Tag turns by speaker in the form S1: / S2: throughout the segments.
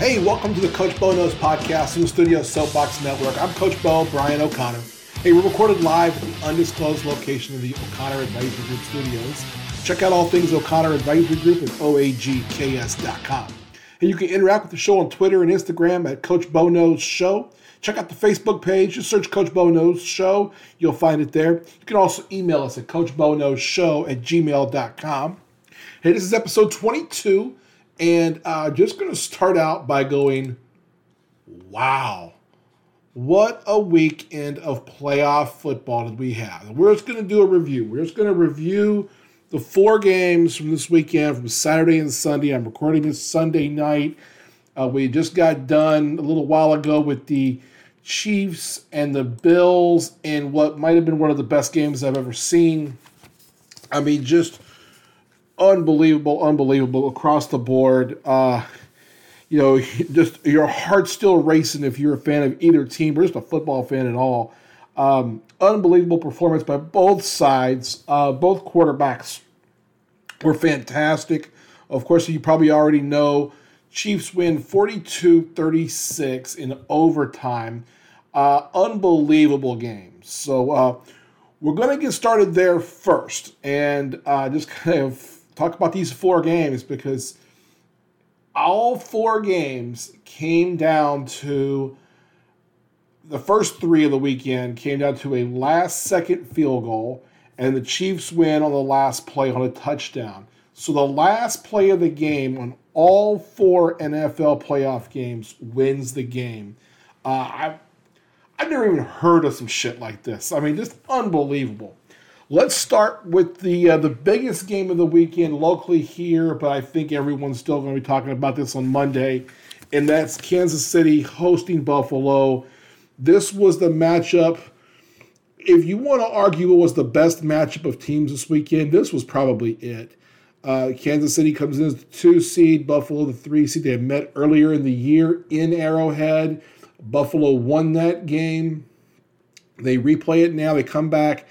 S1: Hey, welcome to the Coach Bo Knows podcast in the Studio Soapbox Network. I'm Coach Bo, Brian O'Connor. Hey, we're recorded live at the undisclosed location of the O'Connor Advisory Group studios. Check out all things O'Connor Advisory Group at oagks.com. And you can interact with the show on Twitter and Instagram at Coach Bo Knows Show. Check out the Facebook page. Just search Coach Bo Knows Show. You'll find it there. You can also email us at CoachBoKnowsShow at gmail.com. Hey, this is episode 22. And uh, just going to start out by going, wow, what a weekend of playoff football did we have? We're just going to do a review. We're just going to review the four games from this weekend, from Saturday and Sunday. I'm recording this Sunday night. Uh, we just got done a little while ago with the Chiefs and the Bills, and what might have been one of the best games I've ever seen. I mean, just unbelievable, unbelievable across the board. Uh, you know, just your heart's still racing if you're a fan of either team or just a football fan at all. Um, unbelievable performance by both sides. Uh, both quarterbacks were fantastic. Of course, you probably already know Chiefs win 42 36 in overtime. Uh, unbelievable game. So, uh, we're going to get started there first and uh, just kind of talk about these four games because all four games came down to the first three of the weekend came down to a last second field goal and the Chiefs win on the last play on a touchdown. So the last play of the game on all four NFL playoff games wins the game. Uh, I, I've never even heard of some shit like this. I mean, just unbelievable. Let's start with the uh, the biggest game of the weekend locally here, but I think everyone's still going to be talking about this on Monday, and that's Kansas City hosting Buffalo. This was the matchup. If you want to argue it was the best matchup of teams this weekend, this was probably it. Uh, Kansas City comes in as the two seed, Buffalo the three seed. They met earlier in the year in Arrowhead. Buffalo won that game. They replay it now. They come back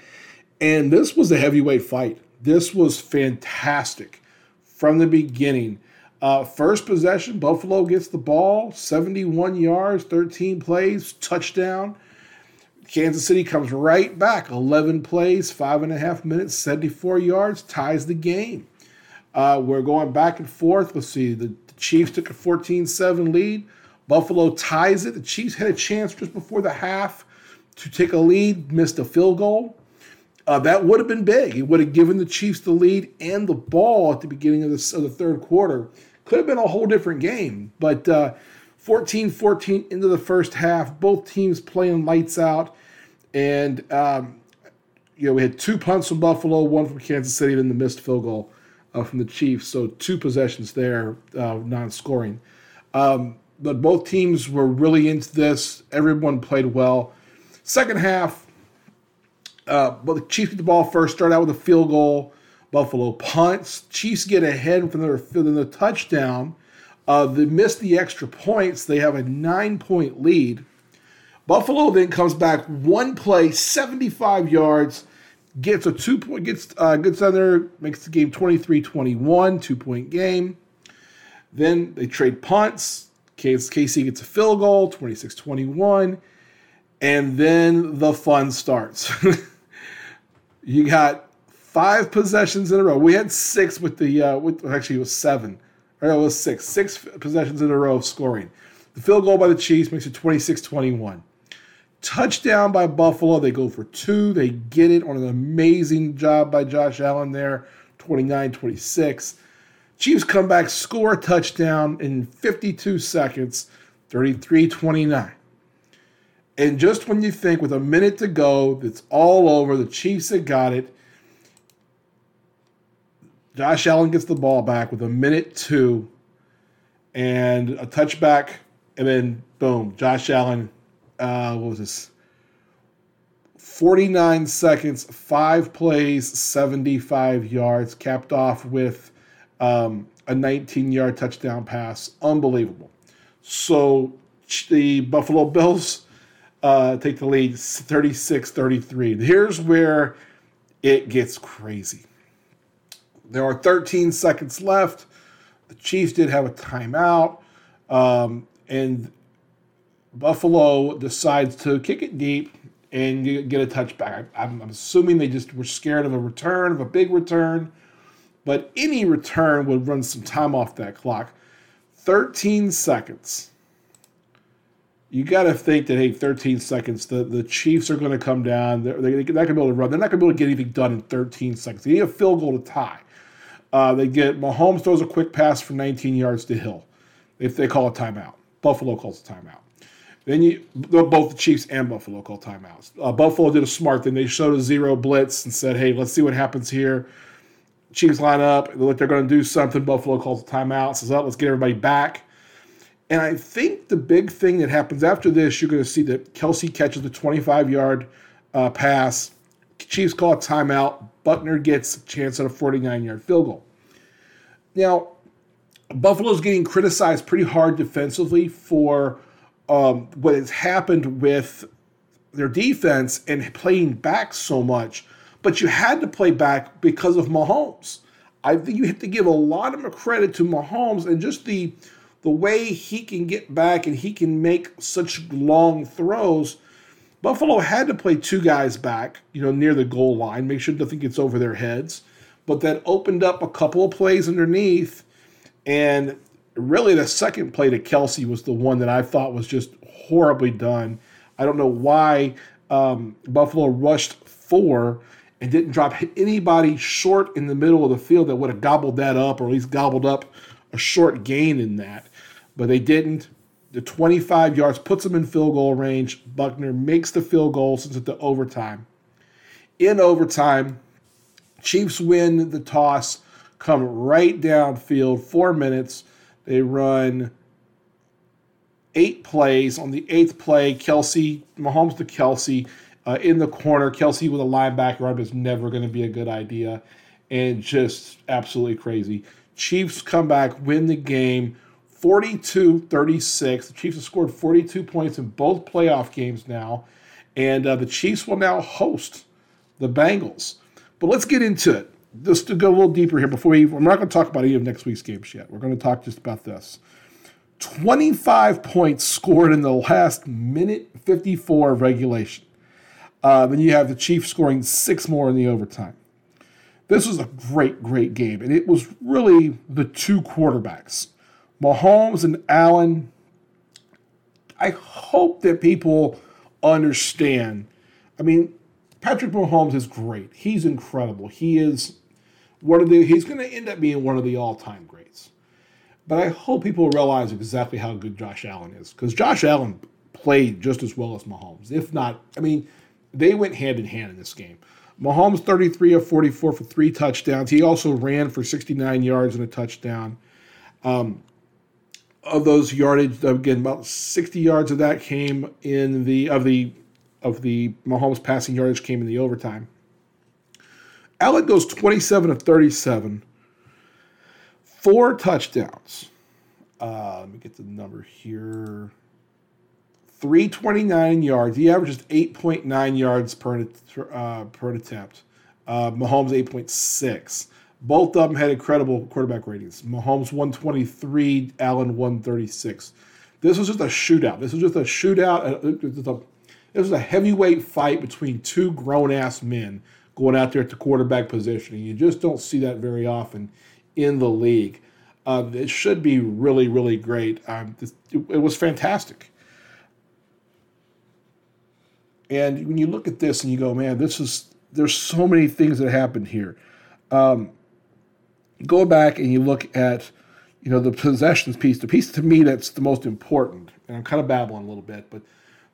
S1: and this was a heavyweight fight. This was fantastic from the beginning. Uh, first possession, Buffalo gets the ball, 71 yards, 13 plays, touchdown. Kansas City comes right back, 11 plays, five and a half minutes, 74 yards, ties the game. Uh, we're going back and forth. Let's see, the, the Chiefs took a 14 7 lead. Buffalo ties it. The Chiefs had a chance just before the half to take a lead, missed a field goal. Uh, that would have been big. It would have given the Chiefs the lead and the ball at the beginning of the, of the third quarter. Could have been a whole different game. But uh, 14 uh, 14 into the first half, both teams playing lights out. And, um, you know, we had two punts from Buffalo, one from Kansas City, and then the missed field goal uh, from the Chiefs. So two possessions there, uh, non scoring. Um, but both teams were really into this. Everyone played well. Second half, uh, but the Chiefs get the ball first, start out with a field goal. Buffalo punts. Chiefs get ahead from their, from the touchdown. Uh, they miss the extra points. They have a nine point lead. Buffalo then comes back one play, 75 yards, gets a two point, gets uh, gets makes the game 23 21, two point game. Then they trade punts. KC gets a field goal, 26 21. And then the fun starts. You got five possessions in a row. We had six with the uh, with actually it was seven. Or it was six. Six possessions in a row of scoring. The field goal by the Chiefs makes it 26-21. Touchdown by Buffalo. They go for two. They get it on an amazing job by Josh Allen there. 29-26. Chiefs come back, score a touchdown in 52 seconds, 33-29. And just when you think with a minute to go, it's all over, the Chiefs have got it. Josh Allen gets the ball back with a minute two and a touchback, and then boom, Josh Allen, uh, what was this? 49 seconds, five plays, 75 yards, capped off with um, a 19 yard touchdown pass. Unbelievable. So the Buffalo Bills uh, take the lead 36 33. Here's where it gets crazy. There are 13 seconds left. The Chiefs did have a timeout. Um, and Buffalo decides to kick it deep and get a touchback. I'm, I'm assuming they just were scared of a return, of a big return, but any return would run some time off that clock. 13 seconds. You got to think that, hey, 13 seconds, the, the Chiefs are going to come down. They're, they're not going to be able to run. They're not going to be able to get anything done in 13 seconds. They need a field goal to tie. Uh, they get Mahomes throws a quick pass for 19 yards to Hill. If they call a timeout, Buffalo calls a timeout. Then you both the Chiefs and Buffalo call timeouts. Uh, Buffalo did a smart thing. They showed a zero blitz and said, "Hey, let's see what happens here." Chiefs line up. They look they're going to do something. Buffalo calls a timeout. Says, "Oh, let's get everybody back." And I think the big thing that happens after this, you're going to see that Kelce catches the 25 yard uh, pass. Chiefs call a timeout. Butker gets a chance at a 49 yard field goal. Now, Buffalo's getting criticized pretty hard defensively for um, what has happened with their defense and playing back so much, but you had to play back because of Mahomes. I think you have to give a lot of credit to Mahomes and just the the way he can get back and he can make such long throws. Buffalo had to play two guys back, you know, near the goal line, make sure nothing gets over their heads. But that opened up a couple of plays underneath, and really the second play to Kelce was the one that I thought was just horribly done. I don't know why um, Buffalo rushed four and didn't drop anybody short in the middle of the field that would have gobbled that up or at least gobbled up a short gain in that. But they didn't. The 25 yards puts them in field goal range. Butker makes the field goal since it's the overtime. In overtime, Chiefs win the toss, come right downfield, four minutes. They run eight plays. On the eighth play, Kelce, Mahomes to Kelce uh, in the corner. Kelce with a linebacker up is never going to be a good idea. And just absolutely crazy. Chiefs come back, win the game 42 36. The Chiefs have scored 42 points in both playoff games now. And uh, the Chiefs will now host the Bengals. But let's get into it just to go a little deeper here before we, we're not going to talk about any of next week's games yet. We're going to talk just about this. 25 points scored in the last minute 54 of regulation. Uh, then you have the Chiefs scoring six more in the overtime. This was a great, great game, and it was really the two quarterbacks, Mahomes and Allen. I hope that people understand. I mean, Patrick Mahomes is great. He's incredible. He is one of the he's going to end up being one of the all-time greats. But I hope people realize exactly how good Josh Allen is because Josh Allen played just as well as Mahomes, if not. I mean, they went hand in hand in this game. Mahomes 33 of 44 for three touchdowns. He also ran for 69 yards and a touchdown. Um, of those yardage, again, about 60 yards of that came in the of the of the Mahomes passing yardage came in the overtime. Allen goes 27 of 37, four touchdowns. Uh, let me get the number here. 329 yards. He averages 8.9 yards per, uh, per attempt. Uh, Mahomes 8.6. Both of them had incredible quarterback ratings. Mahomes 123, Allen 136. This was just a shootout. This was just a shootout. Uh, this was a heavyweight fight between two grown ass men going out there at the quarterback position. You just don't see that very often in the league. Uh, it should be really, really great. Um, this, it, it, was fantastic. And when you look at this and you go, man, this is, there's so many things that happened here. Um, go back and you look at, you know, the possessions piece, the piece to me that's the most important, and I'm kind of babbling a little bit, but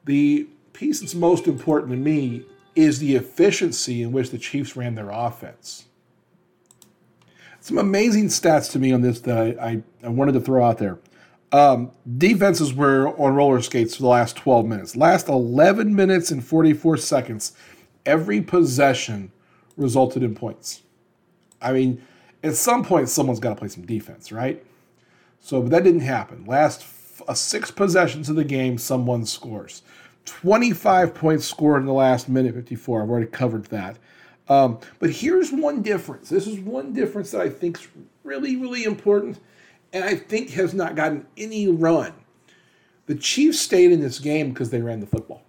S1: the piece that's most important to me is the efficiency in which the Chiefs ran their offense. Some amazing stats to me on this that I, I, I wanted to throw out there. Um, defenses were on roller skates for the last 12 minutes. Last 11 minutes and 44 seconds, every possession resulted in points. I mean, at some point, someone's got to play some defense, right? So, but that didn't happen. Last f- uh, six possessions of the game, someone scores. 25 points scored in the last minute 54. I've already covered that. Um, but here's one difference. This is one difference that I think is really, really important. and I think has not gotten any run. The Chiefs stayed in this game because they ran the football.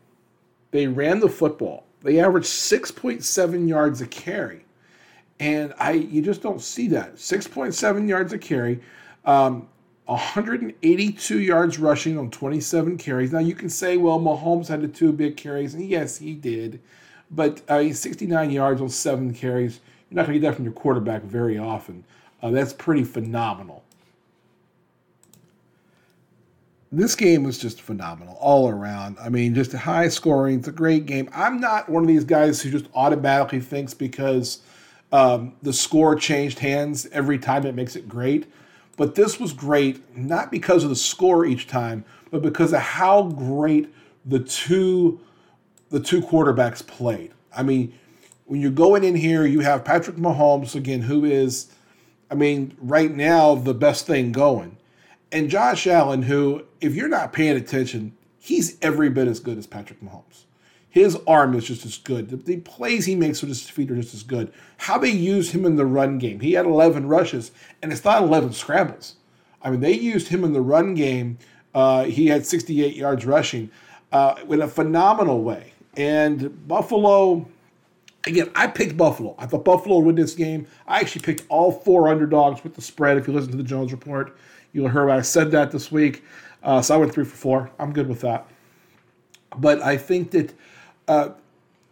S1: They ran the football. They averaged 6.7 yards a carry. And I you just don't see that. 6.7 yards a carry. Um, 182 yards rushing on 27 carries. Now you can say, well, Mahomes had the two big carries, and yes, he did. But uh, 69 yards on seven carries. You're not going to get that from your quarterback very often. Uh, that's pretty phenomenal. This game was just phenomenal all around. I mean, just a high scoring. It's a great game. I'm not one of these guys who just automatically thinks because um, the score changed hands every time it makes it great. But this was great, not because of the score each time, but because of how great the two the two quarterbacks played. I mean, when you're going in here, you have Patrick Mahomes again, who is, I mean, right now the best thing going, and Josh Allen, who, if you're not paying attention, he's every bit as good as Patrick Mahomes. His arm is just as good. The, the plays he makes with his feet are just as good. How they use him in the run game. He had 11 rushes, and it's not 11 scrambles. I mean, they used him in the run game. Uh, he had 68 yards rushing uh, in a phenomenal way. And Buffalo, again, I picked Buffalo. I thought Buffalo would win this game. I actually picked all four underdogs with the spread. If you listen to the Jones Report, you'll hear I said that this week. Uh, so I went three for four. I'm good with that. But I think that uh,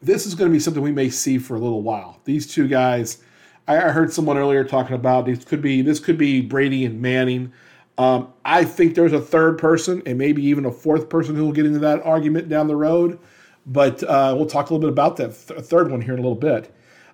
S1: this is going to be something we may see for a little while. These two guys, I, I heard someone earlier talking about these could be this could be Brady and Manning. Um, I think there's a third person and maybe even a fourth person who will get into that argument down the road. But uh, we'll talk a little bit about that th- third one here in a little bit.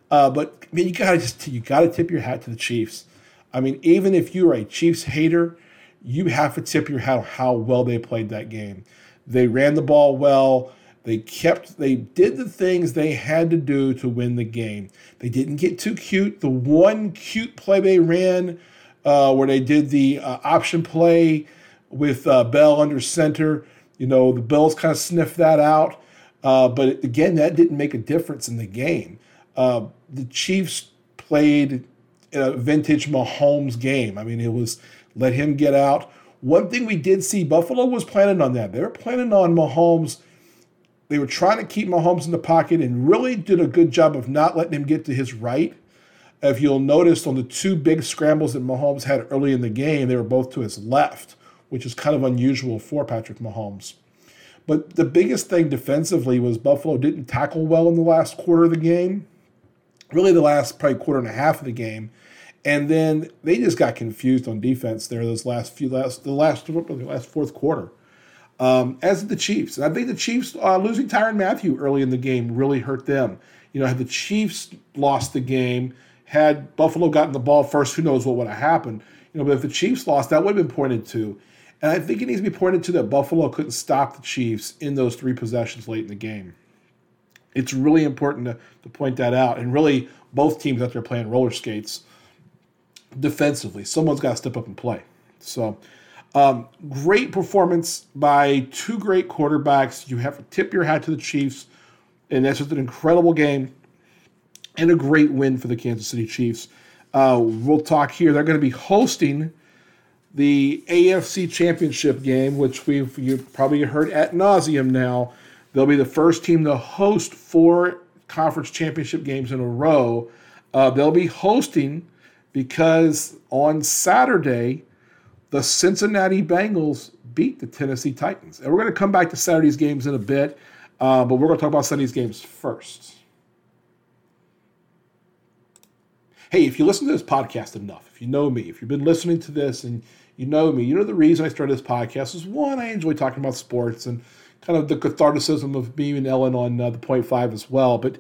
S1: Uh, but I mean, you gotta just you gotta tip your hat to the Chiefs. I mean, even if you're a Chiefs hater, you have to tip your hat on how well they played that game. They ran the ball well. They kept, they did the things they had to do to win the game. They didn't get too cute. The one cute play they ran, uh, where they did the uh, option play with uh, Bell under center, you know, the Bills kind of sniffed that out. Uh, but again, that didn't make a difference in the game. Uh, the Chiefs played a vintage Mahomes game. I mean, it was let him get out. One thing we did see, Buffalo was planning on that. They were planning on Mahomes they were trying to keep Mahomes in the pocket and really did a good job of not letting him get to his right. If you'll notice on the two big scrambles that Mahomes had early in the game, they were both to his left, which is kind of unusual for Patrick Mahomes. But the biggest thing defensively was Buffalo didn't tackle well in the last quarter of the game, really the last probably quarter and a half of the game. And then they just got confused on defense there those last few last the last the last fourth quarter um, as the Chiefs. And I think the Chiefs uh, losing Tyrann Mathieu early in the game really hurt them. You know, had the Chiefs lost the game, had Buffalo gotten the ball first, who knows what would have happened. You know, but if the Chiefs lost, that would have been pointed to. And I think it needs to be pointed to that Buffalo couldn't stop the Chiefs in those three possessions late in the game. It's really important to, to point that out. And really, both teams out there playing roller skates defensively. Someone's got to step up and play. So, um, great performance by two great quarterbacks. You have to tip your hat to the Chiefs, and that's just an incredible game and a great win for the Kansas City Chiefs. Uh, we'll talk here. They're going to be hosting the AFC Championship game, which we've you probably heard at nauseum now. They'll be the first team to host four conference championship games in a row. Uh, they'll be hosting because on Saturday the Cincinnati Bengals beat the Tennessee Titans. And we're going to come back to Saturday's games in a bit, uh, but we're going to talk about Sunday's games first. Hey, if you listen to this podcast enough, if you know me, if you've been listening to this and you know me, you know the reason I started this podcast is one, I enjoy talking about sports and kind of the catharticism of being and Ellen on uh, the point five as well. But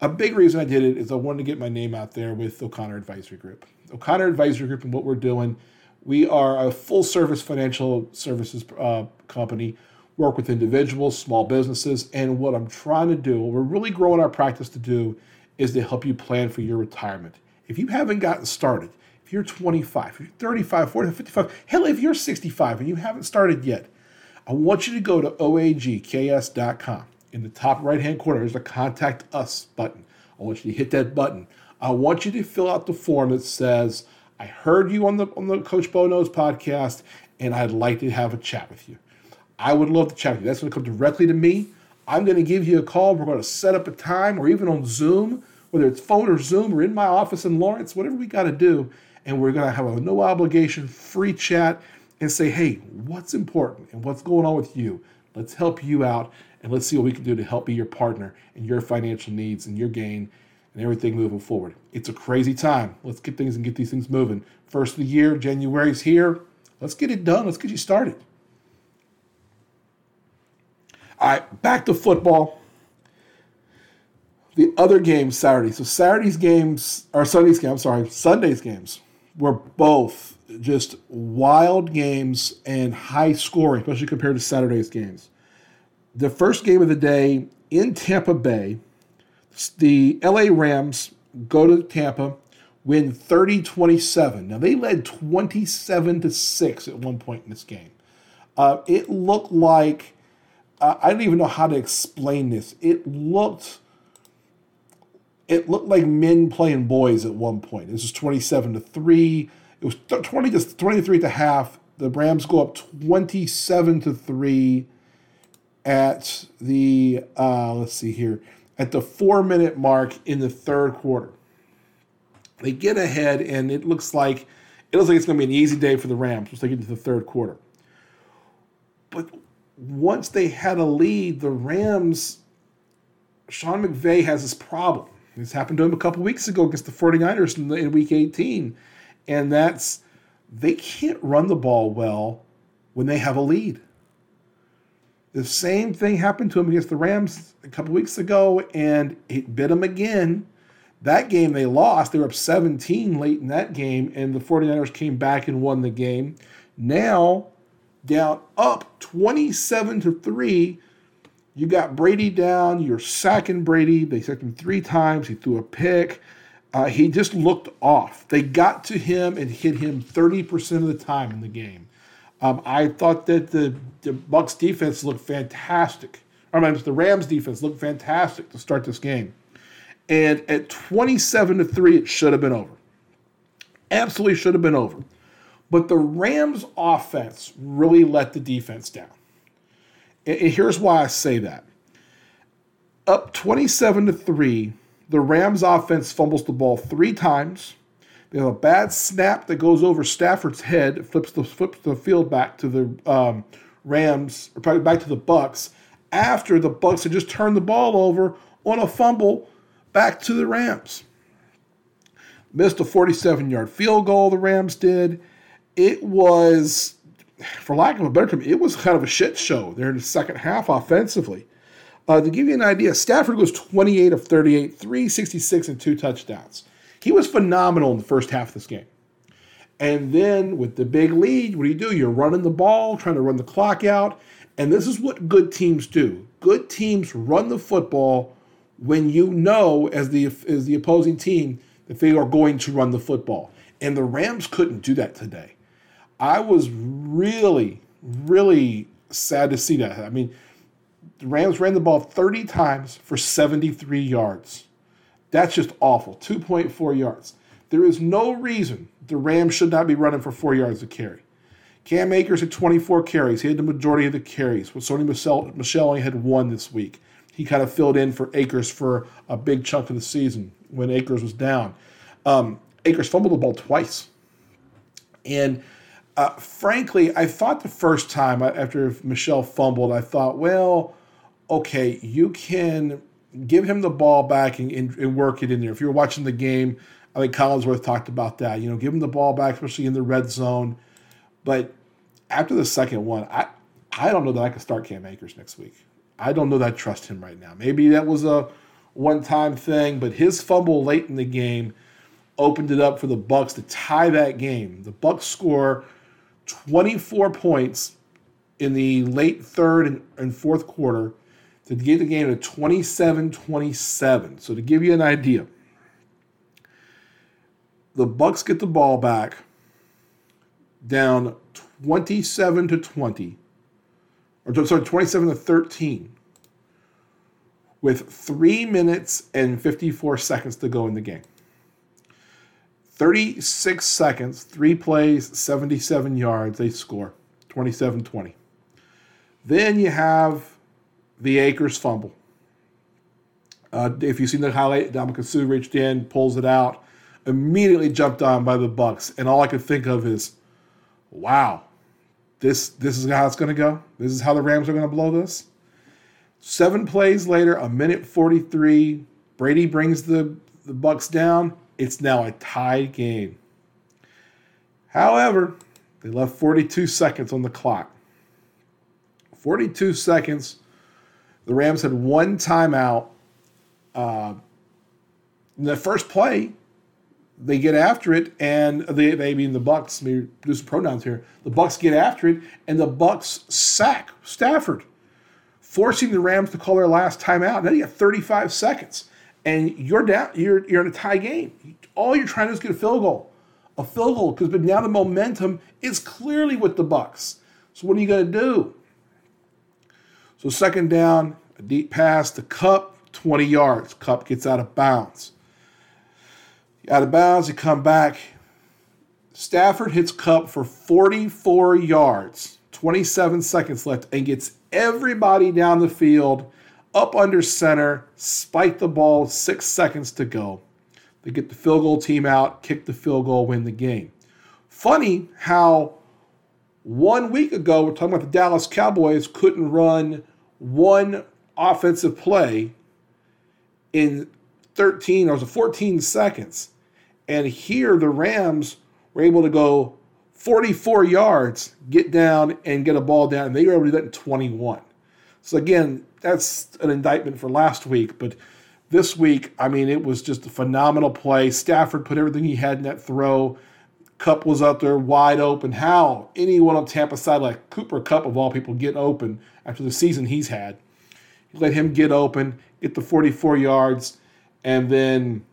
S1: a big reason I did it is I wanted to get my name out there with O'Connor Advisory Group. O'Connor Advisory Group and what we're doing we are a full service financial services uh, company, work with individuals, small businesses. And what I'm trying to do, what we're really growing our practice to do, is to help you plan for your retirement. If you haven't gotten started, if you're 25, if you're 35, 40, 55, hell, if you're 65 and you haven't started yet, I want you to go to oagks.com. In the top right hand corner, there's a contact us button. I want you to hit that button. I want you to fill out the form that says, I heard you on the on the Coach Bo Knows podcast, and I'd like to have a chat with you. I would love to chat with you. That's going to come directly to me. I'm going to give you a call. We're going to set up a time, or even on Zoom, whether it's phone or Zoom, or in my office in Lawrence, whatever we got to do. And we're going to have a no obligation, free chat and say, hey, what's important and what's going on with you? Let's help you out and let's see what we can do to help be your partner in your financial needs and your gain and everything moving forward. It's a crazy time. Let's get things and get these things moving. First of the year, January's here. Let's get it done. Let's get you started. All right, back to football. The other games Saturday. So Saturday's games, or Sunday's games, I'm sorry, Sunday's games were both just wild games and high scoring, especially compared to Saturday's games. The first game of the day in Tampa Bay, the LA Rams go to Tampa, win 30 27. Now, they led 27 to 6 at one point in this game. Uh, it looked like uh, I don't even know how to explain this. It looked it looked like men playing boys at one point. This was 27 to 3. It was 20 to 23 to half. The Rams go up 27 to 3 at the uh, let's see here at the four minute mark in the third quarter. They get ahead, and it looks like it looks like it's going to be an easy day for the Rams once they get into the third quarter. But once they had a lead, the Rams, Sean McVay has this problem. This happened to him a couple weeks ago against the 49ers in, the, in week 18. And that's they can't run the ball well when they have a lead. The same thing happened to him against the Rams a couple weeks ago, and it bit him again. That game they lost. They were up 17 late in that game, and the 49ers came back and won the game. Now, down up 27 to 3. You got Brady down. You're sacking Brady. They sacked him three times. He threw a pick. Uh, he just looked off. They got to him and hit him 30% of the time in the game. Um, I thought that the, the Bucks defense looked fantastic. I mean, the Rams defense looked fantastic to start this game. And at 27 to 3, it should have been over. Absolutely should have been over. But the Rams offense really let the defense down. And here's why I say that. Up 27 to 3, the Rams offense fumbles the ball three times. They have a bad snap that goes over Stafford's head, flips the flips the field back to the um, Rams, or probably back to the Bucks. After the Bucks had just turned the ball over on a fumble back to the Rams. Missed a 47 yard field goal, the Rams did. It was for lack of a better term, it was kind of a shit show there in the second half offensively. Uh, to give you an idea, Stafford was 28 of 38, 366 and two touchdowns. He was phenomenal in the first half of this game. And then with the big lead, what do you do? You're running the ball, trying to run the clock out. And this is what good teams do. Good teams run the football when you know, as the as the opposing team, that they are going to run the football. And the Rams couldn't do that today. I was really, really sad to see that. I mean, the Rams ran the ball 30 times for 73 yards. That's just awful. 2.4 yards. There is no reason the Rams should not be running for four yards of carry. Cam Akers had 24 carries. He had the majority of the carries. Well, Sony Michelle, Michel only had one this week. He kind of filled in for Akers for a big chunk of the season when Akers was down. Um, Akers fumbled the ball twice. And uh, frankly, I thought the first time after Michel fumbled, I thought, well, okay, you can give him the ball back and, and, and, work it in there. If you were watching the game, I think Collinsworth talked about that. You know, give him the ball back, especially in the red zone. But after the second one, I I don't know that I can start Cam Akers next week. I don't know that I trust him right now. Maybe that was a one-time thing, but his fumble late in the game opened it up for the Bucks to tie that game. The Bucks score 24 points in the late third and, and fourth quarter to get the game to 27 27. So, to give you an idea, the Bucks get the ball back down 27 to 20, or sorry, 27 to 13, with three minutes and 54 seconds to go in the game. 36 seconds, three plays, 77 yards. They score 27 20. Then you have the Akers fumble. Uh, if you've seen the highlight, Ndamukong Suh reached in, pulls it out, immediately jumped on by the Bucks, and all I could think of is, "Wow, this this is how it's going to go. This is how the Rams are going to blow this." Seven plays later, a minute forty-three, Brady brings the the Bucks down. It's now a tied game. However, they left 42 seconds on the clock. 42 seconds. The Rams had one timeout. Uh, in the first play, they get after it, and they, they mean the Bucks. Me do some pronouns here. The Bucks get after it, and the Bucks sack Stafford, forcing the Rams to call their last timeout. Now you have 35 seconds, and you're down. You're you're in a tie game. All you're trying to do is get a field goal, a field goal, because but now the momentum is clearly with the Bucks. So what are you going to do? So second down, a deep pass to Kupp, 20 yards. Kupp gets out of bounds out of bounds, you come back. Stafford hits Kupp for 44 yards, 27 seconds left, and gets everybody down the field, up under center, spike the ball, six seconds to go. They get the field goal team out, kick the field goal, win the game. Funny how one week ago, we're talking about the Dallas Cowboys couldn't run one offensive play in 13 or 14 seconds. And here the Rams were able to go 44 yards, get down and get a ball down, and they were able to do that in 21. So again, that's an indictment for last week, but this week, I mean, it was just a phenomenal play. Stafford put everything he had in that throw. Kupp was out there wide open. How anyone on Tampa side like Cooper Kupp of all people get open after the season he's had? Let him get open, get the 44 yards, and then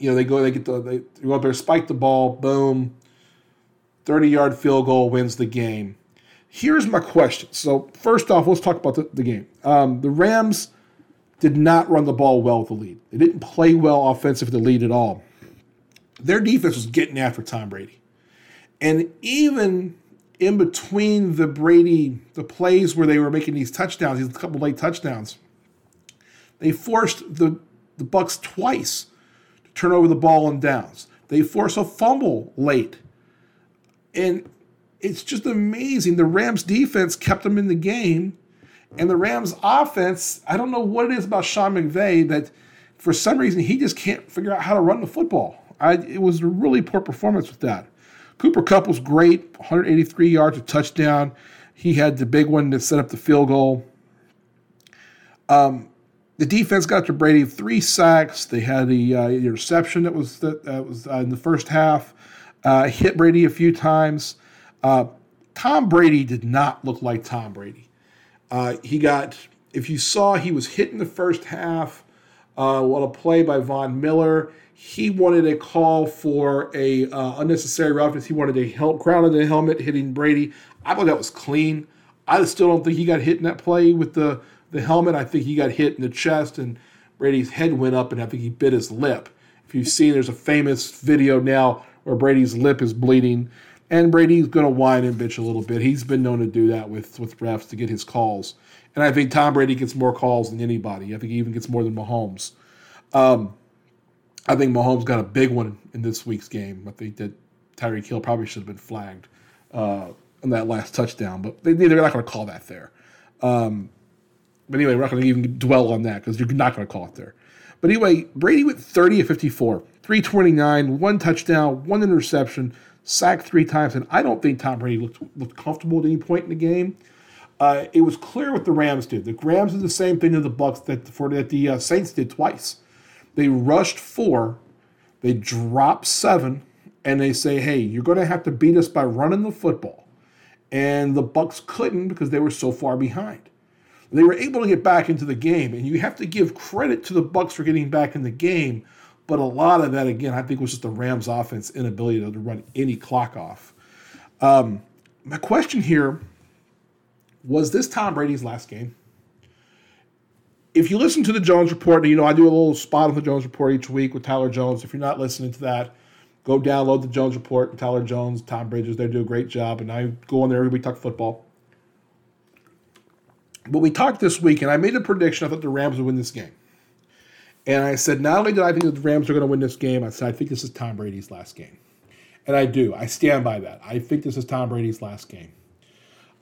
S1: you know, they go, they get the, they go up there, spike the ball, boom, 30 yard field goal wins the game. Here's my question. So, first off, let's talk about the, the game. Um, the Rams did not run the ball well with the lead, they didn't play well offensive with the lead at all. Their defense was getting after Tom Brady. And even in between the Brady, the plays where they were making these touchdowns, these couple late touchdowns, they forced the, the Bucks twice to turn over the ball on downs. They force a fumble late. And it's just amazing. The Rams defense kept them in the game. And the Rams offense, I don't know what it is about Sean McVay that for some reason he just can't figure out how to run the football. I, it was a really poor performance with that. Cooper Kupp was great, 183 yards, a touchdown. He had the big one to set up the field goal. Um, the defense got to Brady three sacks. They had the uh, interception that was that, was uh, in the first half. Uh, hit Brady a few times. Uh, Tom Brady did not look like Tom Brady. Uh, he got if you saw he was hit in the first half. What a play by Von Miller. He wanted a call for a unnecessary roughness. He wanted a help crown of the helmet hitting Brady. I thought that was clean. I still don't think he got hit in that play with the the helmet, I think he got hit in the chest and Brady's head went up and I think he bit his lip. If you've seen, there's a famous video now where Brady's lip is bleeding and Brady's going to whine and bitch a little bit. He's been known to do that with, with refs to get his calls. And I think Tom Brady gets more calls than anybody. I think he even gets more than Mahomes. Um, I think Mahomes got a big one in this week's game. I think that Tyreek Hill probably should have been flagged uh, on that last touchdown, but they, they're not going to call that there. Um, but anyway, we're not going to even dwell on that because you're not going to call it there. But anyway, Brady went 30 of 54, 329, one touchdown, one interception, sacked three times, and I don't think Tom Brady looked, looked comfortable at any point in the game. Uh, it was clear what the Rams did. The Rams did the same thing to the Bucks that, for, that the uh, Saints did twice. They rushed four, they dropped seven, and they say, "Hey, you're going to have to beat us by running the football." And the Bucks couldn't because they were so far behind. They were able to get back into the game, and you have to give credit to the Bucks for getting back in the game. But a lot of that, again, I think was just the Rams' offense inability to run any clock off. Um, my question here was this Tom Brady's last game? If you listen to the Jones Report, you know I do a little spot on the Jones Report each week with Tyler Jones. If you're not listening to that, Go download the Jones Report. Tyler Jones, Tom Bridges, they do a great job. And I go on there every week, talk football. But we talked this week, and I made a prediction. I thought the Rams would win this game. And I said, not only did I think that the Rams are going to win this game, I said, I think this is Tom Brady's last game. And I do. I stand by that. I think this is Tom Brady's last game.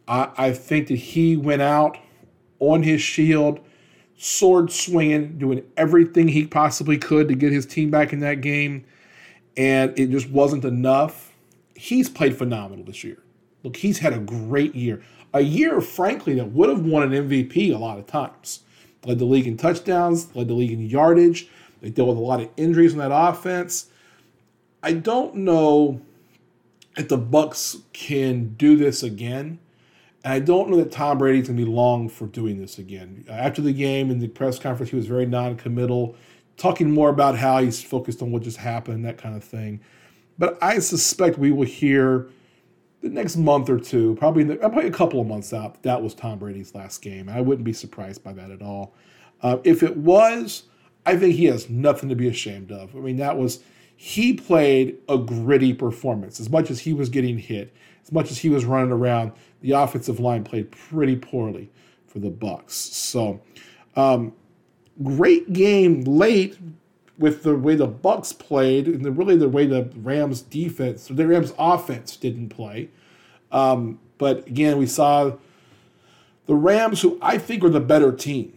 S1: I, I think that he went out on his shield, sword swinging, doing everything he possibly could to get his team back in that game and it just wasn't enough. He's played phenomenal this year. Look, he's had a great year. A year, frankly, that would have won an MVP a lot of times. Led the league in touchdowns, led the league in yardage. They dealt with a lot of injuries in that offense. I don't know if the Bucks can do this again. And I don't know that Tom Brady's gonna be long for doing this again. After the game in the press conference, he was very non-committal talking more about how he's focused on what just happened, that kind of thing. But I suspect we will hear the next month or two, probably the, probably a couple of months out, that was Tom Brady's last game. I wouldn't be surprised by that at all. Uh, if it was, I think he has nothing to be ashamed of. I mean, that was he played a gritty performance. As much as he was getting hit, as much as he was running around, the offensive line played pretty poorly for the Bucks. So, um, great game late with the way the Bucks played and the, really the way the Rams defense, the Rams offense didn't play. Um, but again, we saw the Rams, who I think are the better team.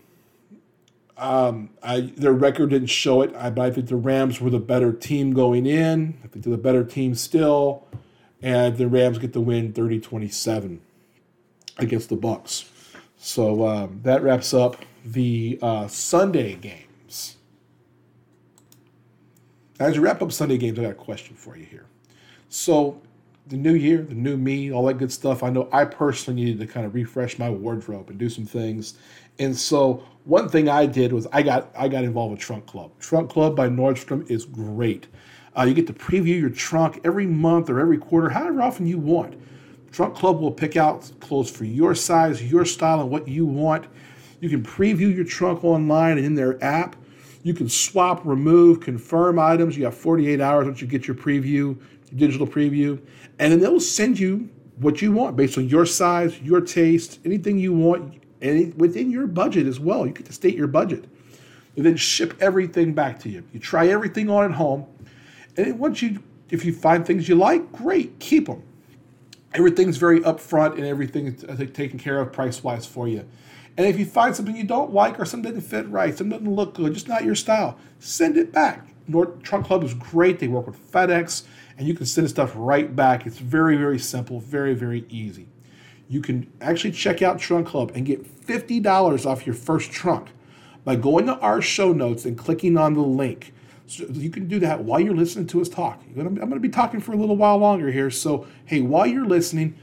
S1: Um, I, their record didn't show it, but I think the Rams were the better team going in. I think they're the better team still, and the Rams get the win 30-27 against the Bucks. So um, that wraps up the uh, Sunday games. As you wrap up Sunday games, I got a question for you here. So, the new year, the new me, all that good stuff. I know I personally needed to kind of refresh my wardrobe and do some things. And so, one thing I did was I got I got involved with Trunk Club. Trunk Club by Nordstrom is great. Uh, you get to preview your trunk every month or every quarter, however often you want. Trunk Club will pick out clothes for your size, your style, and what you want. You can preview your trunk online and in their app. You can swap, remove, confirm items. You have 48 hours once you get your preview, your digital preview, and then they'll send you what you want based on your size, your taste, anything you want, and within your budget as well. You get to state your budget. And then ship everything back to you. You try everything on at home, and once you, if you find things you like, great, keep them. Everything's very upfront and everything's uh, taken care of price wise for you. And if you find something you don't like or something doesn't fit right, something doesn't look good, just not your style, send it back. North Trunk Club is great. They work with FedEx, and you can send stuff right back. It's very, very simple, very, very easy. You can actually check out Trunk Club and get $50 off your first trunk by going to our show notes and clicking on the link. So you can do that while you're listening to us talk. I'm going to be talking for a little while longer here. So, hey, while you're listening,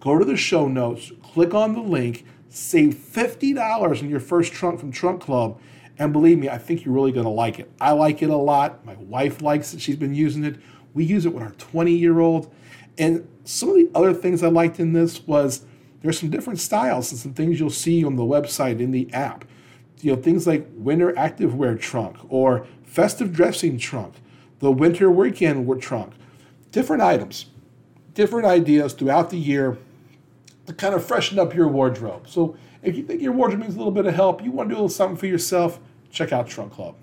S1: go to the show notes, click on the link, Save $50 on your first trunk from Trunk Club. And believe me, I think you're really going to like it. I like it a lot. My wife likes it. She's been using it. We use it with our 20 year old. And some of the other things I liked in this was there's some different styles and some things you'll see on the website in the app. You know, things like winter activewear trunk or festive dressing trunk, the winter weekend trunk, different items, different ideas throughout the year to kind of freshen up your wardrobe. So if you think your wardrobe needs a little bit of help, you want to do a little something for yourself, check out Trunk Club.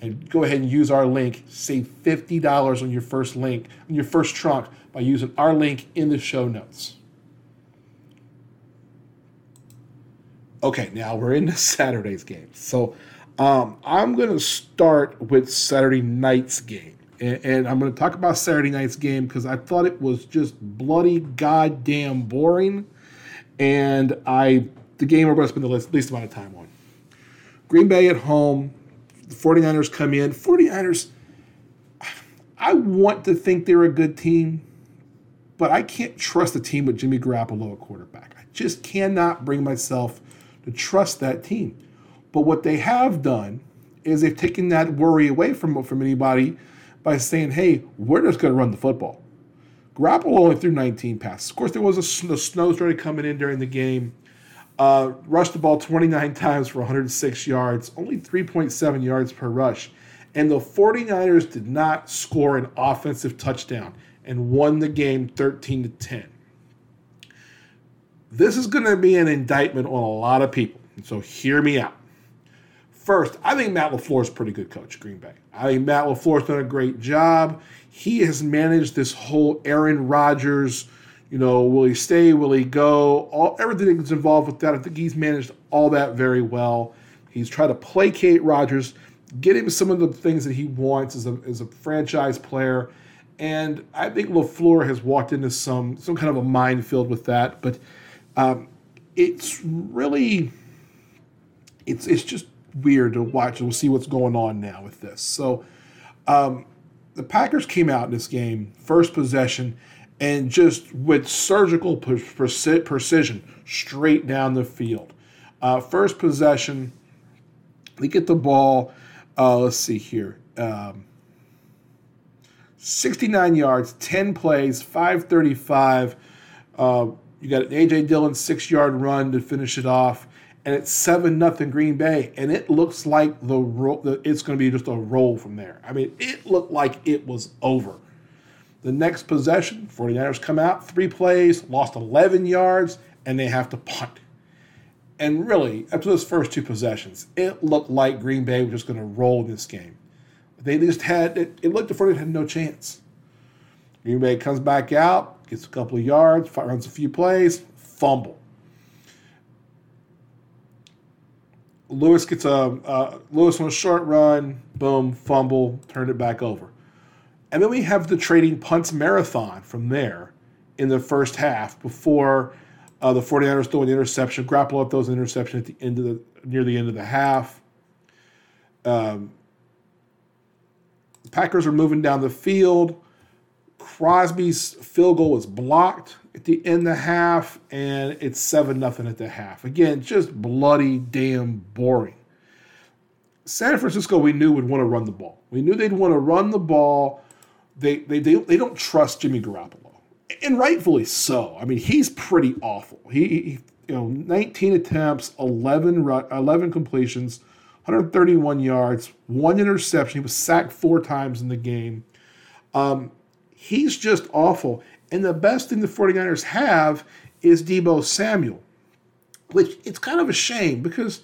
S1: And go ahead and use our link. Save $50 on your first link, on your first trunk by using our link in the show notes. Okay, now we're into Saturday's game. So um, I'm going to start with Saturday night's game and, I'm going to talk about Saturday night's game because I thought it was just bloody goddamn boring, and I the game we're going to spend the least, least amount of time on. Green Bay at home, the 49ers come in. 49ers, I want to think they're a good team, but I can't trust a team with Jimmy Garoppolo at quarterback. I just cannot bring myself to trust that team. But what they have done is they've taken that worry away from, from anybody by saying, hey, we're just going to run the football. Garoppolo only threw 19 passes. Of course, there was a snow, snow started coming in during the game. Uh, rushed the ball 29 times for 106 yards, only 3.7 yards per rush. And the 49ers did not score an offensive touchdown and won the game 13 to 10. This is going to be an indictment on a lot of people. So hear me out. First, I think Matt LaFleur is a pretty good coach Green Bay. I think Matt LaFleur's done a great job. He has managed this whole Aaron Rodgers, you know, will he stay, will he go, all everything that's involved with that. I think he's managed all that very well. He's tried to placate Rodgers, get him some of the things that he wants as a, as a franchise player. And I think LaFleur has walked into some some kind of a minefield with that. But um, it's really it's it's just weird to watch. We'll see what's going on now with this. So um, the Packers came out in this game, first possession, and just with surgical precision, straight down the field. Uh, first possession, they get the ball. Uh, let's see here. Um, 69 yards, 10 plays, 535. Uh, you got an A.J. Dillon six yard run to finish it off and it's seven nothing Green Bay, and it looks like the, ro- it's going to be just a roll from there. I mean, it looked like it was over. The next possession, 49ers come out, three plays, lost 11 yards, and they have to punt. And really, after those first two possessions, it looked like Green Bay was just going to roll this game. They just had, it, it looked like they had no chance. Green Bay comes back out, gets a couple of yards, runs a few plays, fumble. Lewis gets a uh, Lewis on a short run, boom, fumble, turned it back over. And then we have the trading punts marathon from there in the first half before uh, the 49ers throw an interception. Garoppolo up those interception at the end of the near the end of the half. Um, Packers are moving down the field. Crosby's field goal was blocked at the end of the half, and it's 7 nothing at the half. Again, just bloody damn boring. San Francisco, we knew would want to run the ball. We knew they'd want to run the ball. They, they, they, they don't trust Jimmy Garoppolo, and rightfully so. I mean, he's pretty awful. He, he you know, 19 attempts, 11, 11 completions, 131 yards, one interception. He was sacked four times in the game. Um, he's just awful. And the best thing the 49ers have is Deebo Samuel, which it's kind of a shame because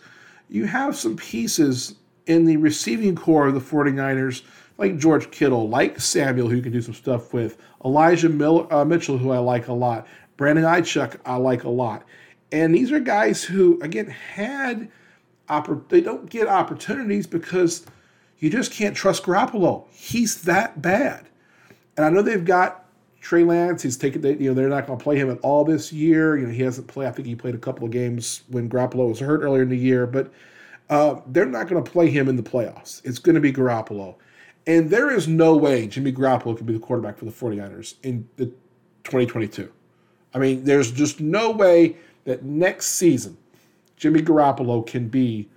S1: you have some pieces in the receiving corps of the 49ers, like George Kittle, like Samuel, who you can do some stuff with, Elijah Miller, uh, Mitchell, who I like a lot, Brandon Aiyuk, I like a lot. And these are guys who, again, had oppor- they don't get opportunities because you just can't trust Garoppolo. He's that bad. And I know they've got Trey Lance, he's taken. You know, they're not going to play him at all this year. You know, he hasn't played. I think he played a couple of games when Garoppolo was hurt earlier in the year, but uh, they're not going to play him in the playoffs. It's going to be Garoppolo, and there is no way Jimmy Garoppolo can be the quarterback for the 49ers in the 2022. I mean, there's just no way that next season Jimmy Garoppolo can be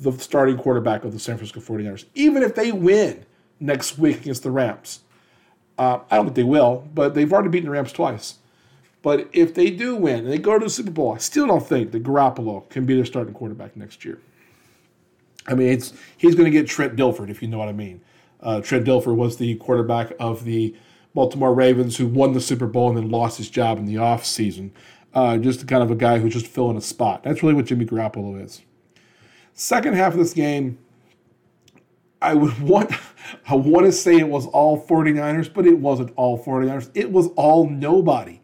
S1: the starting quarterback of the San Francisco 49ers, even if they win next week against the Rams. Uh, I don't think they will, but they've already beaten the Rams twice. But if they do win and they go to the Super Bowl, I still don't think that Garoppolo can be their starting quarterback next year. I mean, it's he's going to get Trent Dilfer, if you know what I mean. Uh, Trent Dilfer was the quarterback of the Baltimore Ravens who won the Super Bowl and then lost his job in the offseason. Uh, just kind of a guy who's just filling a spot. That's really what Jimmy Garoppolo is. Second half of this game, I would want I want to say it was all 49ers, but it wasn't all 49ers. It was all nobody.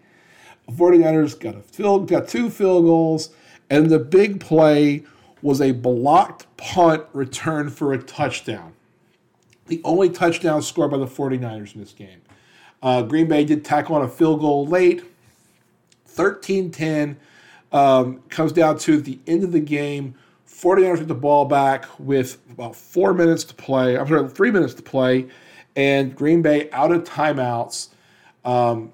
S1: 49ers got a field, got two field goals, and the big play was a blocked punt return for a touchdown. The only touchdown scored by the 49ers in this game. Uh, Green Bay did tackle on a field goal late. 13 10 um, comes down to the end of the game. 49ers get the ball back with about four minutes to play. I'm sorry, three minutes to play, and Green Bay out of timeouts. Um,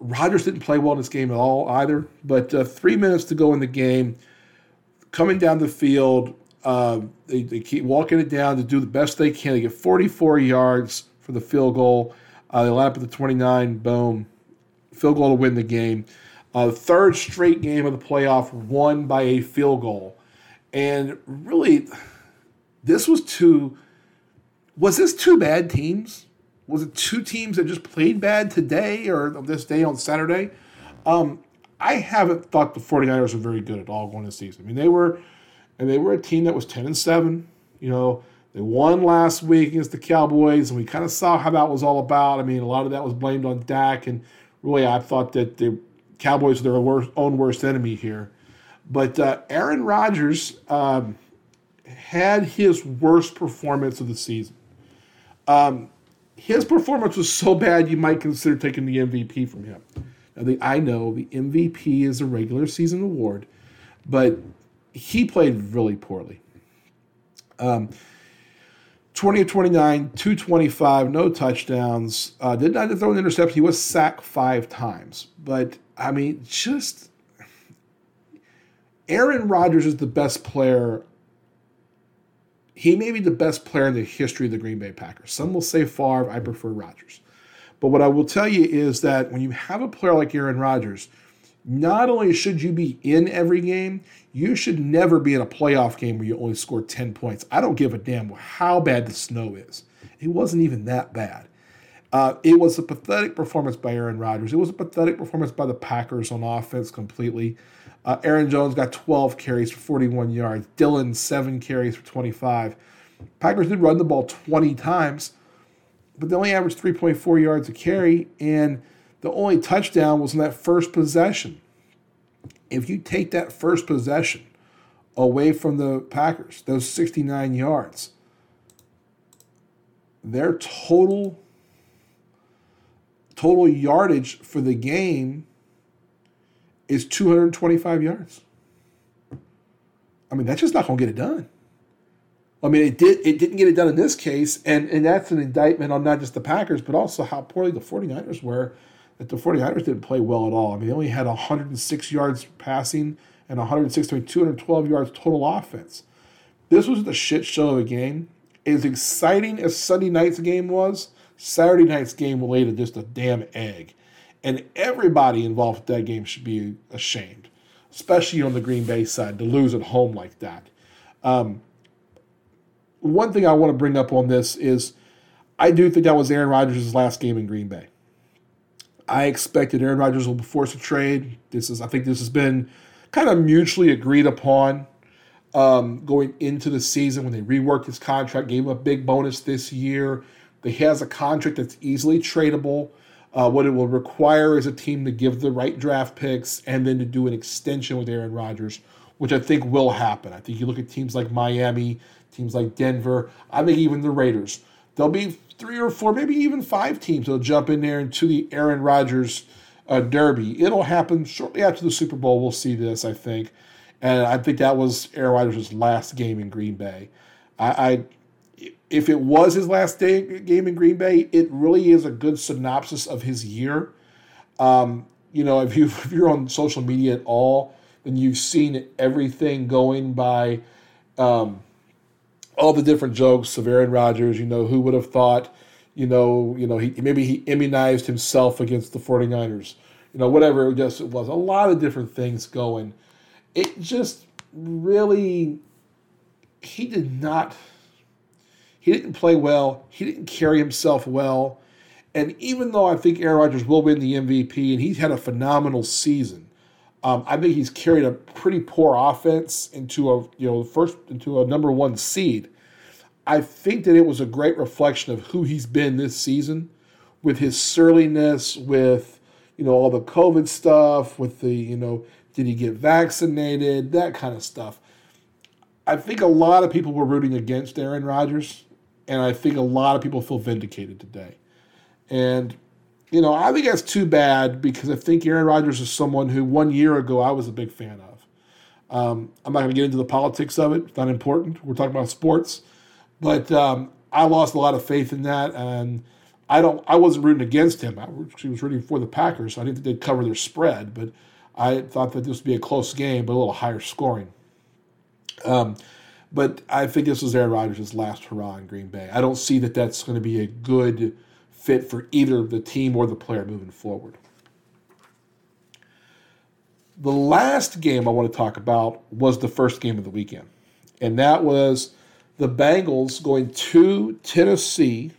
S1: Rodgers didn't play well in this game at all either, but uh, three minutes to go in the game. Coming down the field, uh, they, they, keep walking it down to do the best they can. They get 44 yards for the field goal. Uh, they line up at the 29, boom, field goal to win the game. Uh, third straight game of the playoff won by a field goal. And really, this was to Was this two bad teams? Was it two teams that just played bad today or this day on Saturday? Um, I haven't thought the 49ers were very good at all going this season. I mean, they were and they were a team that was 10 and 7. You know, they won last week against the Cowboys, and we kind of saw how that was all about. I mean, a lot of that was blamed on Dak, and really, I thought that the Cowboys were their worst, own worst enemy here. But uh, Aaron Rodgers um, had his worst performance of the season. Um, his performance was so bad you might consider taking the MVP from him. Now, the, I know the MVP is a regular season award, but he played really poorly. Um, 20 of 29, 225, no touchdowns. Uh, did not throw an interception. He was sacked five times. But, I mean, just Aaron Rodgers is the best player. He may be the best player in the history of the Green Bay Packers. Some will say Favre. I prefer Rodgers. But what I will tell you is that when you have a player like Aaron Rodgers, not only should you be in every game, you should never be in a playoff game where you only score 10 points. I don't give a damn how bad the snow is. It wasn't even that bad. Uh, it was a pathetic performance by Aaron Rodgers. It was a pathetic performance by the Packers on offense completely. Uh, Aaron Jones got 12 carries for 41 yards. Dillon, 7 carries for 25. Packers did run the ball 20 times, but they only averaged 3.4 yards a carry, and the only touchdown was in that first possession. If you take that first possession away from the Packers, those 69 yards, their total total yardage for the game is 225 yards. I mean, that's just not going to get it done. I mean, it did. It didn't get it done in this case, and and that's an indictment on not just the Packers, but also how poorly the 49ers were. That the 49ers didn't play well at all. I mean, they only had 106 yards passing and 106 212 yards total offense. This was the shit show of a game. As exciting as Sunday night's game was, Saturday night's game laid just a damn egg. And everybody involved with that game should be ashamed, especially on the Green Bay side, to lose at home like that. Um, one thing I want to bring up on this is I do think that was Aaron Rodgers' last game in Green Bay. I expected Aaron Rodgers will be forced to trade. This is, I think, this has been kind of mutually agreed upon um, going into the season when they reworked his contract, gave him a big bonus this year. He has a contract that's easily tradable. Uh, what it will require is a team to give the right draft picks and then to do an extension with Aaron Rodgers, which I think will happen. I think you look at teams like Miami, teams like Denver, I think even the Raiders. There'll be three or four, maybe even five teams that'll jump in there into the Aaron Rodgers uh, Derby. It'll happen shortly after the Super Bowl. We'll see this, I think. And I think that was Aaron Rodgers' last game in Green Bay. I, I if it was his last day game in Green Bay, it really is a good synopsis of his year. Um, you know, if you if you're on social media at all, then you've seen everything going by um, all the different jokes of Aaron Rodgers. You know, who would have thought? You know, you know, he maybe he immunized himself against the 49ers. You know, whatever it just it was. A lot of different things going. It just really he did not he didn't play well. He didn't carry himself well. And even though I think Aaron Rodgers will win the MVP and he's had a phenomenal season, um, I think he's carried a pretty poor offense into a you know first into a number one seed. I think that it was a great reflection of who he's been this season, with his surliness, with you know all the COVID stuff, with the you know did he get vaccinated, that kind of stuff. I think a lot of people were rooting against Aaron Rodgers and I think a lot of people feel vindicated today. And, you know, I think that's too bad because I think Aaron Rodgers is someone who one year ago I was a big fan of. Um, I'm not going to get into the politics of it, it's not important. We're talking about sports. But um, I lost a lot of faith in that. And I don't. I wasn't rooting against him. I was rooting for the Packers. So I didn't think they'd cover their spread, but I thought that this would be a close game, but a little higher scoring. Um, but I think this was Aaron Rodgers' last hurrah in Green Bay. I don't see that that's going to be a good fit for either the team or the player moving forward. The last game I want to talk about was the first game of the weekend, and that was the Bengals going to Tennessee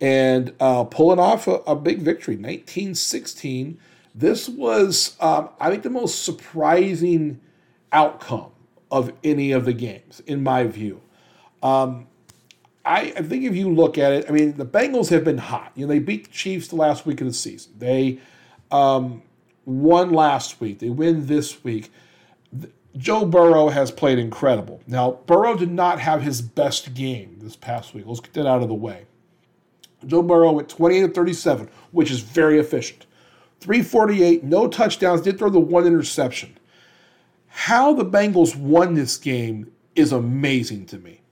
S1: and uh, pulling off a, a, big victory, 1916. This was, um, I think, the most surprising outcome of any of the games, in my view. Um, I, I, think if you look at it, I mean, the Bengals have been hot. You know, they beat the Chiefs the last week of the season. They um, won last week. They win this week. Joe Burrow has played incredible. Now, Burrow did not have his best game this past week. Let's get that out of the way. Joe Burrow went 28 37, which is very efficient. 348, no touchdowns, did throw the one interception. How the Bengals won this game is amazing to me.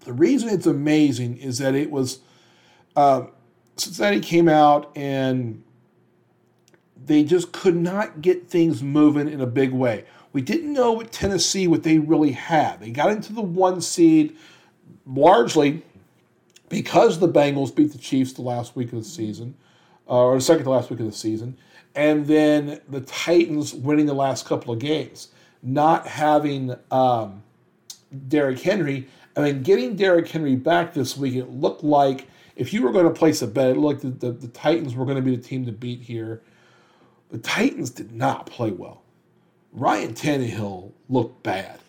S1: The reason it's amazing is that it was uh, Cincinnati came out and they just could not get things moving in a big way. We didn't know with Tennessee what they really had. They got into the one seed largely because the Bengals beat the Chiefs the last week of the season, uh, or the second to last week of the season, and then the Titans winning the last couple of games, not having um, Derrick Henry. I mean, getting Derrick Henry back this week, it looked like if you were going to place a bet, it looked like the, the, the Titans were going to be the team to beat here. The Titans did not play well. Ryan Tannehill looked bad.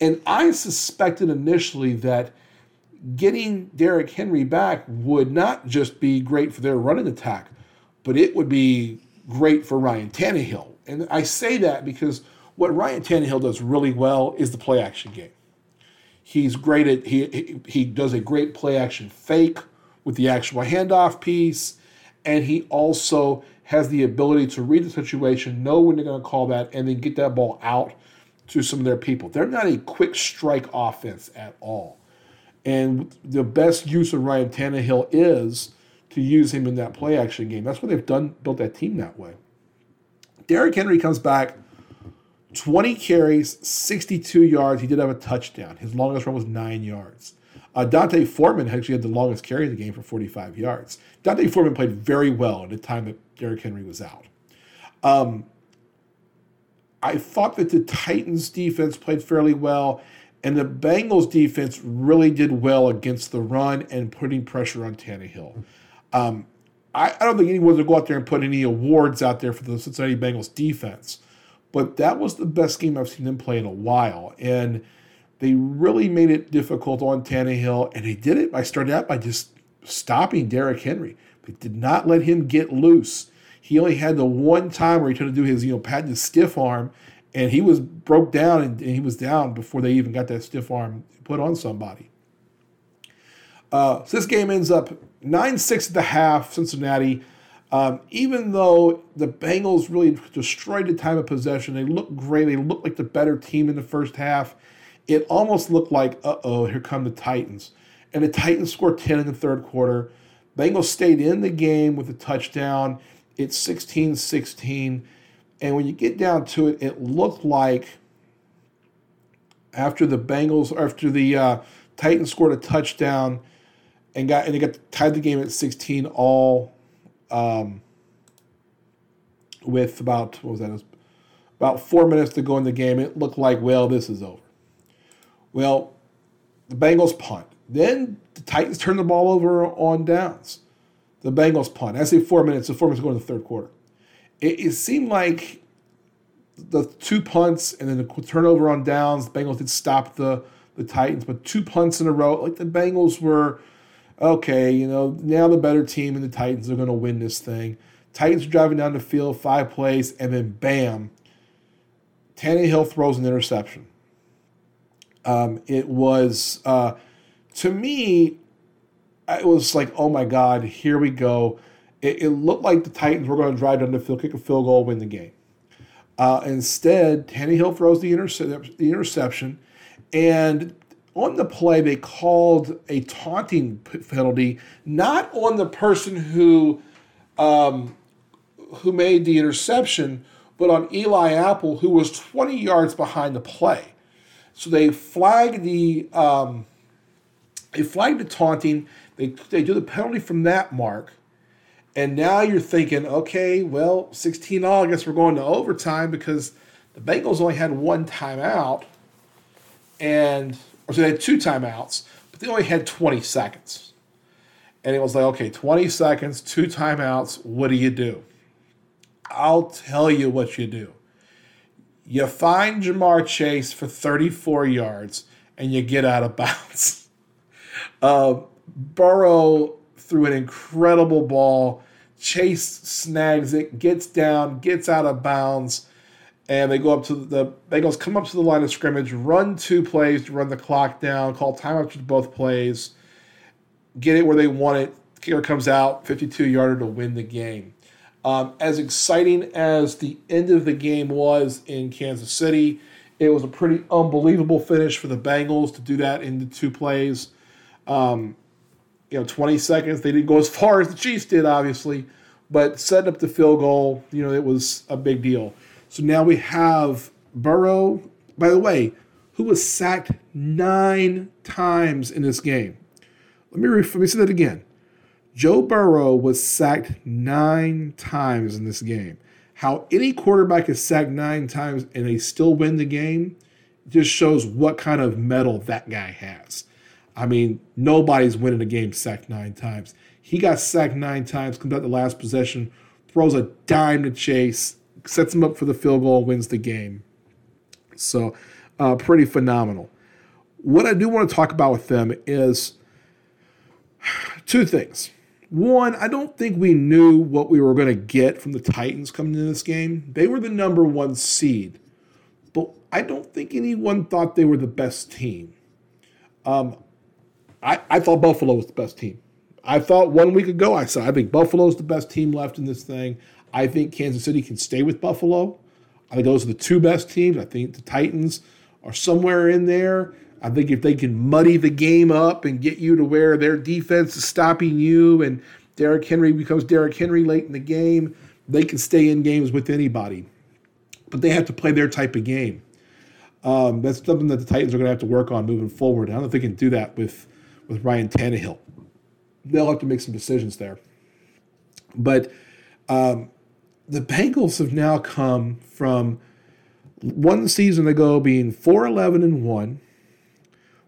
S1: And I suspected initially that getting Derrick Henry back would not just be great for their running attack, but it would be great for Ryan Tannehill. And I say that because what Ryan Tannehill does really well is the play action game. He's great at he he does a great play action fake with the actual handoff piece, and he also has the ability to read the situation, know when they're going to call that, and then get that ball out to some of their people. They're not a quick strike offense at all. And the best use of Ryan Tannehill is to use him in that play action game. That's what they've done, built that team that way. Derrick Henry comes back, 20 carries, 62 yards. He did have a touchdown. His longest run was nine yards. Uh, D'Onta Foreman actually had the longest carry of the game for 45 yards. D'Onta Foreman played very well at the time that Derrick Henry was out. Um, I thought that the Titans defense played fairly well. And the Bengals defense really did well against the run and putting pressure on Tannehill. Um, I, I, don't think anyone would go out there and put any awards out there for the Cincinnati Bengals defense, but that was the best game I've seen them play in a while. And they really made it difficult on Tannehill, and they did it by starting out by just stopping Derrick Henry. They did not let him get loose. He only had the one time where he tried to do his, you know, pat his stiff arm, and he was broke down and, and, he was down before they even got that stiff arm put on somebody. Uh, so this game ends up 9 6 at the half, Cincinnati. Um, even though the Bengals really destroyed the time of possession, they looked great. They looked like the better team in the first half. It almost looked like, uh oh, here come the Titans. And the Titans scored 10 in the third quarter. Bengals stayed in the game with a touchdown. It's 16 16. And when you get down to it, it looked like after the Bengals, after the uh, Titans scored a touchdown and got and they got tied the game at 16 all um, with about what was that? About four minutes to go in the game. It looked like, well, this is over. Well, the Bengals punt. Then the Titans turn the ball over on downs. The Bengals punt. I say four minutes, so four minutes to go in the third quarter it, it seemed like the two punts and then the turnover on downs, the Bengals did stop the the Titans, but two punts in a row, like the Bengals were okay, you know, now the better team and the Titans are going to win this thing. Titans are driving down the field, five plays, and then bam, Tannehill throws an interception. Um, it was, uh, to me, it was like, oh my God, here we go it, it looked like the Titans were going to drive down the field, kick a field goal, win the game. Uh, instead, Tannehill throws the, interce- the interception, and on the play, they called a taunting penalty, not on the person who um, who made the interception, but on Eli Apple, who was 20 yards behind the play. So they flag the um, they flag the taunting. They they do the penalty from that mark, and now you're thinking, okay, well, 16 all, I guess we're going to overtime because the Bengals only had one timeout. And, so they had two timeouts, but they only had 20 seconds. And it was like, okay, 20 seconds, two timeouts, what do you do? I'll tell you what you do. You find Ja'Marr Chase for 34 yards and you get out of bounds. Uh, Burrow threw an incredible ball. Chase snags it, gets down, gets out of bounds, and they go up to the Bengals come up to the line of scrimmage, run two plays to run the clock down, call timeouts to both plays, get it where they want it. Kicker comes out, 52 yarder to win the game. Um, as exciting as the end of the game was in Kansas City, it was a pretty unbelievable finish for the Bengals to do that in the two plays. Um, you know, 20 seconds. They didn't go as far as the Chiefs did, obviously, but setting up the field goal, you know, it was a big deal. So now we have Burrow, by the way, who was sacked nine times in this game. Let me, let me say that again. Joe Burrow was sacked nine times in this game. How any quarterback is sacked nine times and they still win the game just shows what kind of mettle that guy has. I mean, nobody's winning a game sacked nine times. He got sacked nine times, comes out the last possession, throws a dime to Chase, sets him up for the field goal, wins the game. So, uh, pretty phenomenal. What I do want to talk about with them is two things. One, I don't think we knew what we were going to get from the Titans coming into this game. They were the number one seed, but I don't think anyone thought they were the best team. Um, I, I thought Buffalo was the best team. I thought one week ago, I said, I think Buffalo's the best team left in this thing. I think Kansas City can stay with Buffalo. I think those are the two best teams. I think the Titans are somewhere in there. I think if they can muddy the game up and get you to where their defense is stopping you and Derrick Henry becomes Derrick Henry late in the game, they can stay in games with anybody. But they have to play their type of game. Um, that's something that the Titans are going to have to work on moving forward. I don't think they can do that with, with Ryan Tannehill. They'll have to make some decisions there. But um, the Bengals have now come from one season ago being 4 11 and 1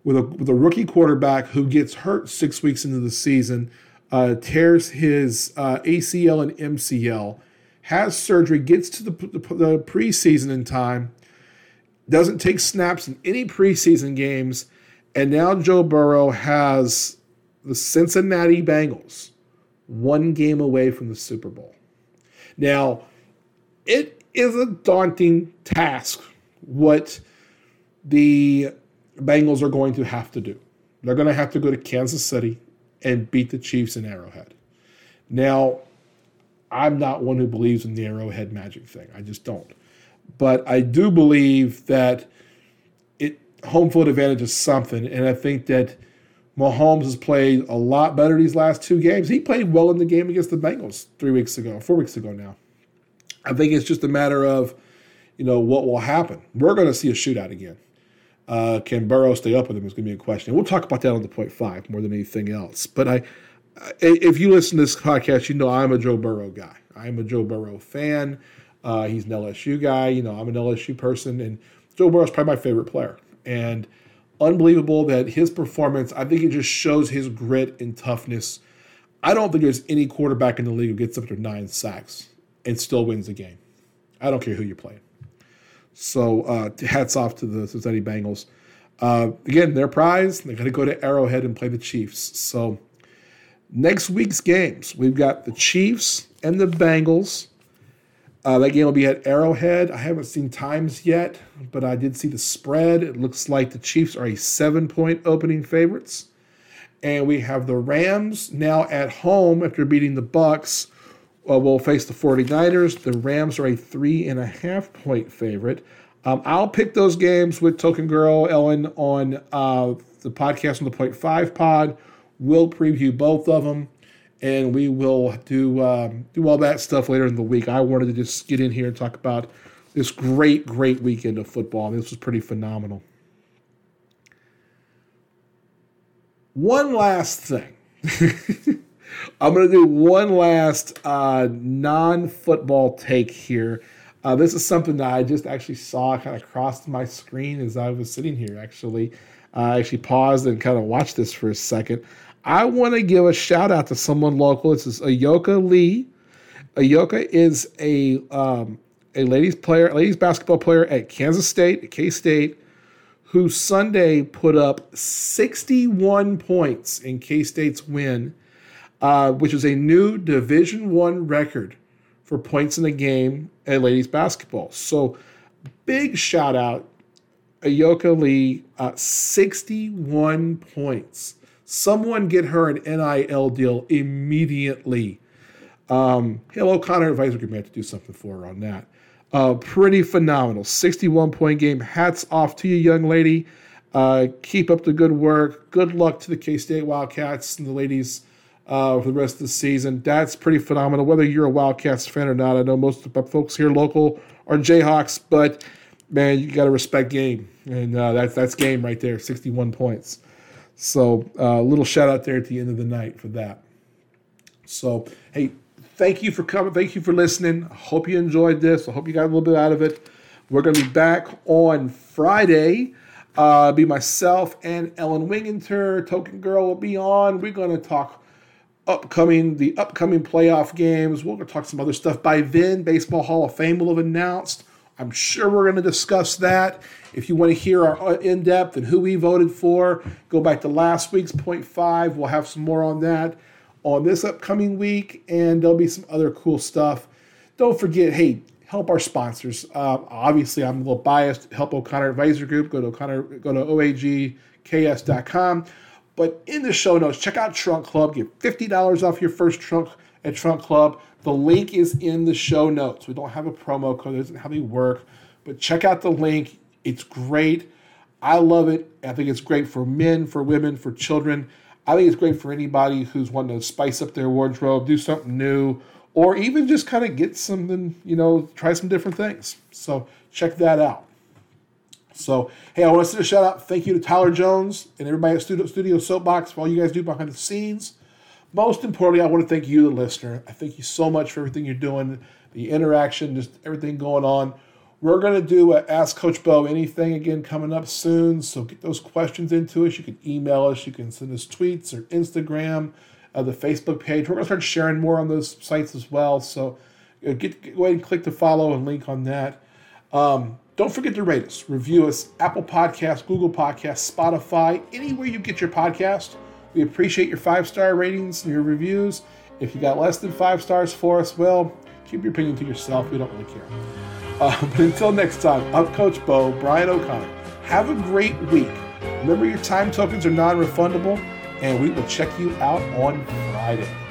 S1: with a with a rookie quarterback who gets hurt six weeks into the season, uh, tears his uh, ACL and MCL, has surgery, gets to the, the, the preseason in time, doesn't take snaps in any preseason games, and now Joe Burrow has the Cincinnati Bengals one game away from the Super Bowl. Now, it is a daunting task what the Bengals are going to have to do. They're going to have to go to Kansas City and beat the Chiefs in Arrowhead. Now, I'm not one who believes in the Arrowhead magic thing. I just don't. But I do believe that it home field advantage is something, and I think that Mahomes has played a lot better these last two games. He played well in the game against the Bengals three weeks ago, four weeks ago now. I think it's just a matter of, you know, what will happen. We're going to see a shootout again. Uh, can Burrow stay up with him is going to be a question. We'll talk about that on the point five more than anything else. But I, if you listen to this podcast, you know I'm a Joe Burrow guy. I'm a Joe Burrow fan. Uh, he's an LSU guy. You know, I'm an LSU person, and Joe Burrow's probably my favorite player. And unbelievable that his performance. I think it just shows his grit and toughness. I don't think there's any quarterback in the league who gets up to nine sacks and still wins the game. I don't care who you're playing. So uh, hats off to the Cincinnati Bengals. Uh, again, their prize, they're going to go to Arrowhead and play the Chiefs. So next week's games, we've got the Chiefs and the Bengals. Uh, that game will be at Arrowhead. I haven't seen times yet, but I did see the spread. It looks like the Chiefs are a seven point opening favorites. And we have the Rams now at home after beating the Bucs uh, will face the 49ers. The Rams are a three and a half point favorite. Um, I'll pick those games with Token Girl Ellen on uh, the podcast on the Point Five Pod. We'll preview both of them, and we will do um, do all that stuff later in the week. I wanted to just get in here and talk about this great, great weekend of football. This was pretty phenomenal. One last thing. I'm going to do one last uh, non football take here. Uh, this is something that I just actually saw kind of crossed my screen as I was sitting here, actually. I actually paused and kind of watched this for a second. I want to give a shout out to someone local. This is Ayoka Lee. Ayoka is a um, a ladies player, ladies basketball player at Kansas State, at K State, who Sunday put up 61 points in K State's win, uh, which is a new Division One record for points in a game at ladies basketball. So, big shout out, Ayoka Lee, uh, 61 points. Someone get her an NIL deal immediately. Um, Hale O'Connor Advisory may have to do something for her on that. Uh, pretty phenomenal. 61 point game. Hats off to you, young lady. Uh, keep up the good work. Good luck to the K State Wildcats and the ladies uh, for the rest of the season. That's pretty phenomenal. Whether you're a Wildcats fan or not, I know most of the folks here local are Jayhawks, but man, you got to respect game, and uh, that's game right there. 61 points. So a uh, little shout out there at the end of the night for that. So hey, thank you for coming. Thank you for listening. I hope you enjoyed this. I hope you got a little bit out of it. We're going to be back on Friday. Uh, be myself and Ellen Winginter. Token Girl will be on. We're going to talk upcoming the upcoming playoff games. We're to talk some other stuff. By then, Baseball Hall of Fame will have announced. I'm sure we're going to discuss that. If you want to hear our uh, in depth and who we voted for, go back to last week's point five. We'll have some more on that on this upcoming week, and there'll be some other cool stuff. Don't forget, hey, help our sponsors. Uh, obviously, I'm a little biased. Help O'Connor Advisor Group. Go to O'Connor. Go to oagks.com. But in the show notes, check out Trunk Club. Get fifty dollars off your first trunk at Trunk Club. The link is in the show notes. We don't have a promo code. It doesn't how they work. But check out the link. It's great. I love it. I think it's great for men, for women, for children. I think it's great for anybody who's wanting to spice up their wardrobe, do something new, or even just kind of get something, you know, try some different things. So check that out. So, hey, I want to send a shout out. Thank you to Tyler Jones and everybody at Studio, Studio Soapbox for all you guys do behind the scenes. Most importantly, I want to thank you, the listener. I thank you so much for everything you're doing, the interaction, just everything going on. We're going to do Ask Coach Bo anything again coming up soon. So get those questions into us. You can email us, you can send us tweets or Instagram, uh, the Facebook page. We're going to start sharing more on those sites as well. So uh, get, get, go ahead and click the follow and link on that. Um, don't forget to rate us, review us, Apple Podcasts, Google Podcasts, Spotify, anywhere you get your podcast. We appreciate your five star ratings and your reviews. If you got less than five stars for us, well, keep your opinion to yourself. We don't really care. Uh, but until next time, I'm Coach Bo, Brian O'Connor. Have a great week. Remember, your time tokens are non refundable, and we will check you out on Friday.